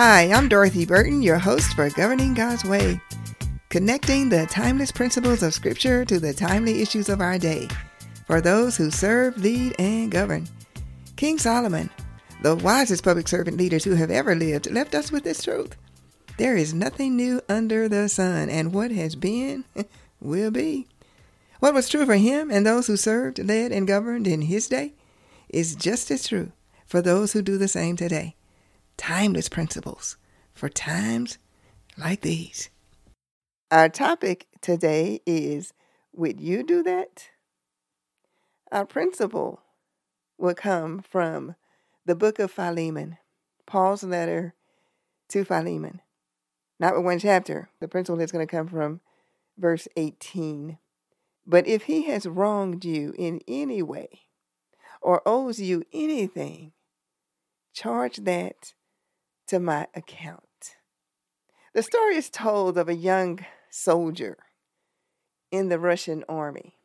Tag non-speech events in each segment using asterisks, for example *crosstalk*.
Hi, I'm Dorothy Burton, your host for Governing God's Way, connecting the timeless principles of Scripture to the timely issues of our day for those who serve, lead, and govern. King Solomon, the wisest public servant leaders who have ever lived, left us with this truth. There is nothing new under the sun, and what has been *laughs* will be. What was true for him and those who served, led, and governed in his day is just as true for those who do the same today. Timeless principles for times like these. Our topic today is Would you do that? Our principle will come from the book of Philemon, Paul's letter to Philemon. Not with one chapter. The principle is going to come from verse 18. But if he has wronged you in any way or owes you anything, charge that to my account. The story is told of a young soldier in the Russian army.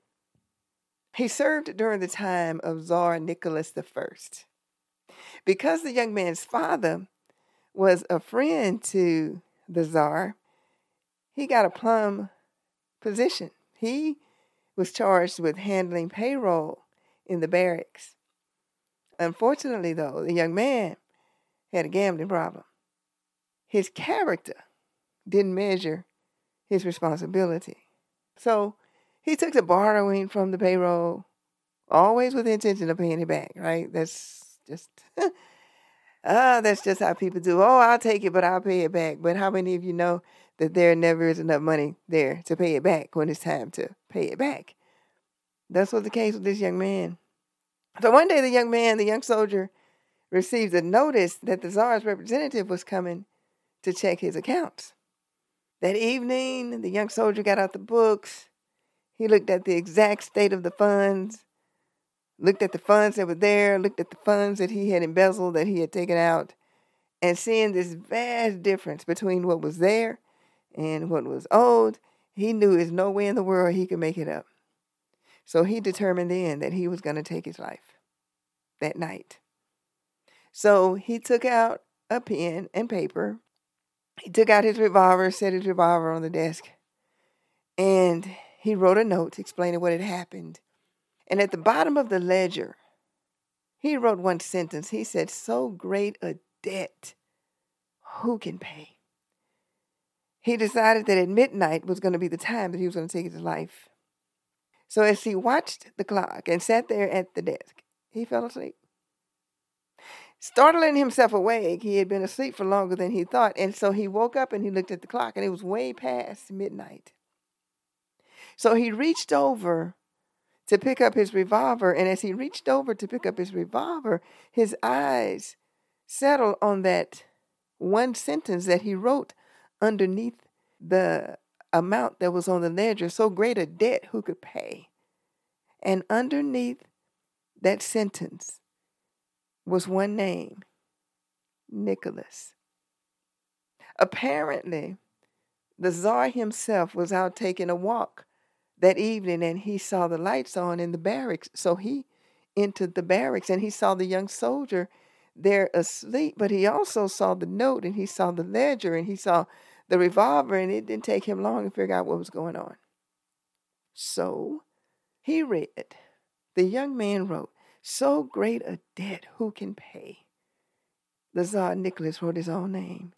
He served during the time of Tsar Nicholas I. Because the young man's father was a friend to the Tsar, he got a plum position. He was charged with handling payroll in the barracks. Unfortunately, though, the young man had a gambling problem. His character didn't measure his responsibility. So he took to borrowing from the payroll, always with the intention of paying it back, right? That's just ah, *laughs* that's just how people do. Oh, I'll take it, but I'll pay it back. But how many of you know that there never is enough money there to pay it back when it's time to pay it back? That's what the case with this young man. So one day, the young man, the young soldier, received a notice that the czar's representative was coming to check his accounts. That evening, the young soldier got out the books. He looked at the exact state of the funds, looked at the funds that were there, looked at the funds that he had embezzled, that he had taken out, and seeing this vast difference between what was there and what was owed, he knew there's no way in the world he could make it up. So he determined then that he was going to take his life that night. So he took out a pen and paper. He took out his revolver, set his revolver on the desk, and he wrote a note explaining what had happened. And at the bottom of the ledger, he wrote one sentence. He said, So great a debt, who can pay? He decided that at midnight was going to be the time that he was going to take his life. So as he watched the clock and sat there at the desk, he fell asleep. Startling himself awake, he had been asleep for longer than he thought, and so he woke up and he looked at the clock, and it was way past midnight. So he reached over to pick up his revolver, and as he reached over to pick up his revolver, his eyes settled on that one sentence that he wrote underneath the amount that was on the ledger, so great a debt who could pay. And underneath that sentence was one name Nicholas. Apparently, the czar himself was out taking a walk that evening and he saw the lights on in the barracks. So he entered the barracks and he saw the young soldier there asleep, but he also saw the note and he saw the ledger and he saw the revolver, and it didn't take him long to figure out what was going on. So he read, the young man wrote, So great a debt, who can pay? The Tsar Nicholas wrote his own name.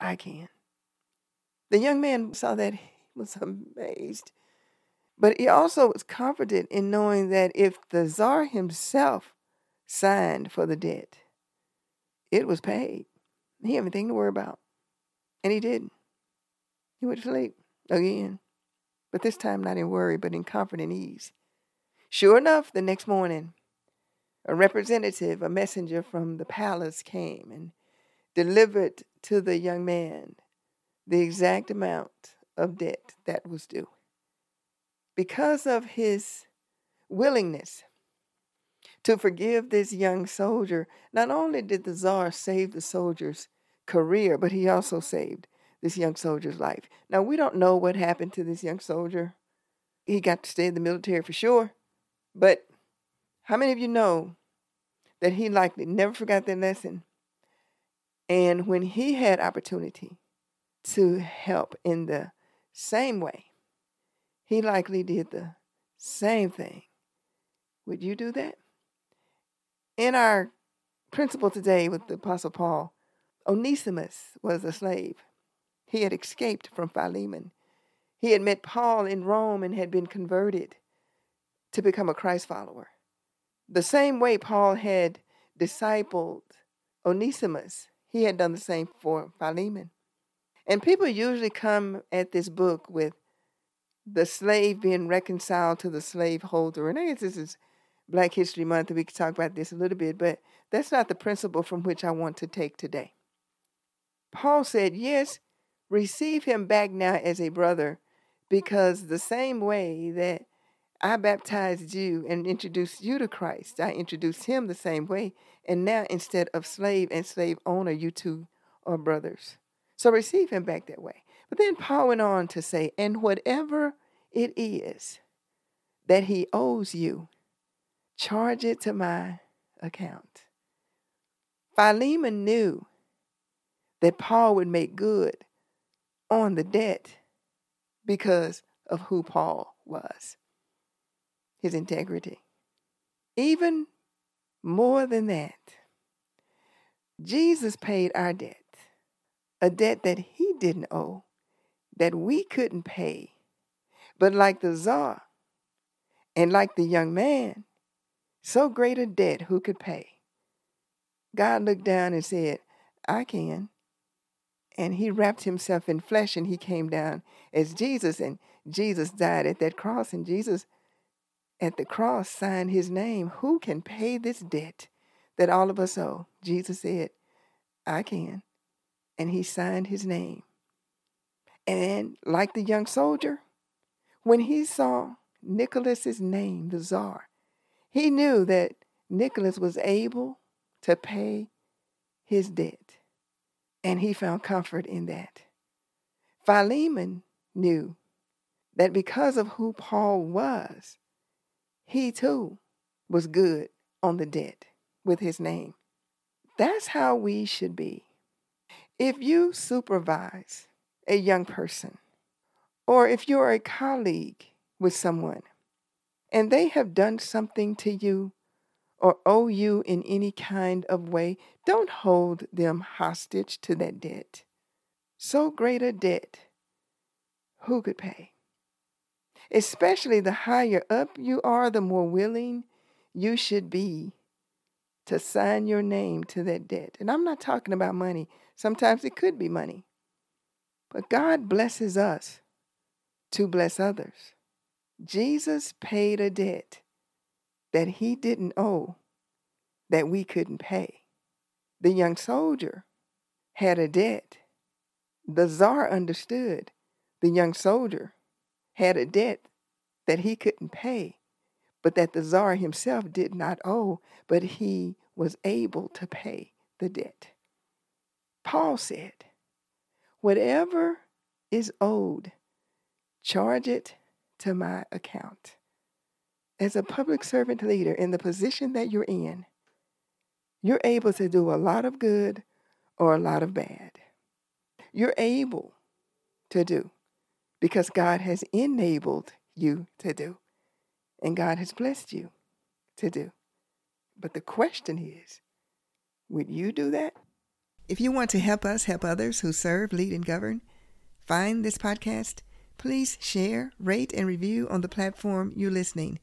I can. The young man saw that he *laughs* was amazed. But he also was confident in knowing that if the Tsar himself signed for the debt, it was paid. He had anything to worry about. And he did. He went to sleep again, but this time not in worry, but in comfort and ease. Sure enough, the next morning, a representative, a messenger from the palace came and delivered to the young man the exact amount of debt that was due. Because of his willingness to forgive this young soldier, not only did the czar save the soldier's career, but he also saved this young soldier's life. Now, we don't know what happened to this young soldier. He got to stay in the military for sure. But how many of you know that he likely never forgot that lesson And when he had opportunity to help in the same way, he likely did the same thing. Would you do that? In our principle today with the Apostle Paul, Onesimus was a slave. He had escaped from Philemon. He had met Paul in Rome and had been converted to become a Christ follower. The same way Paul had discipled Onesimus, he had done the same for Philemon. And people usually come at this book with the slave being reconciled to the slaveholder. And I guess this is Black History Month, and we could talk about this a little bit, but that's not the principle from which I want to take today. Paul said, Yes, receive him back now as a brother, because the same way that I baptized you and introduced you to Christ, I introduced him the same way. And now, instead of slave and slave owner, you two are brothers. So receive him back that way. But then Paul went on to say, and whatever it is that he owes you, charge it to my account. Philemon knew that Paul would make good on the debt because of who Paul was, his integrity. Even more than that, Jesus paid our debt, a debt that he didn't owe that we couldn't pay. But like the czar and like the young man, so great a debt who could pay? God looked down and said, I can. And he wrapped himself in flesh and he came down as Jesus. And Jesus died at that cross. And Jesus at the cross signed his name. Who can pay this debt that all of us owe? Jesus said, I can. And he signed his name. And like the young soldier, when he saw Nicholas's name, the czar, he knew that Nicholas was able to pay his debt, and he found comfort in that. Philemon knew that because of who Paul was, he too was good on the debt with his name. That's how we should be. If you supervise a young person, or if you're a colleague with someone and they have done something to you or owe you in any kind of way, don't hold them hostage to that debt. So great a debt, who could pay? Especially the higher up you are, the more willing you should be to sign your name to that debt. And I'm not talking about money. Sometimes it could be money. But God blesses us to bless others. Jesus paid a debt that he didn't owe, that we couldn't pay. The young soldier had a debt. The czar understood the young soldier had a debt that he couldn't pay, but that the czar himself did not owe, but he was able to pay the debt. Paul said, Whatever is owed, charge it to my account. As a public servant leader in the position that you're in, you're able to do a lot of good or a lot of bad. You're able to do because God has enabled you to do, and God has blessed you to do. But the question is would you do that? If you want to help us help others who serve, lead, and govern, find this podcast, please share, rate, and review on the platform you're listening.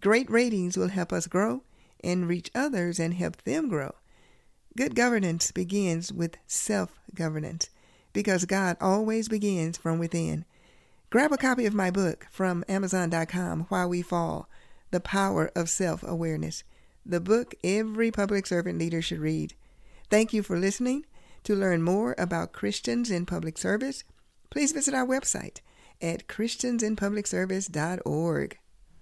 Great ratings will help us grow and reach others and help them grow. Good governance begins with self governance because God always begins from within. Grab a copy of my book from Amazon.com, Why We Fall The Power of Self Awareness, the book every public servant leader should read. Thank you for listening. To learn more about Christians in public service, please visit our website at christiansinpublicservice.org.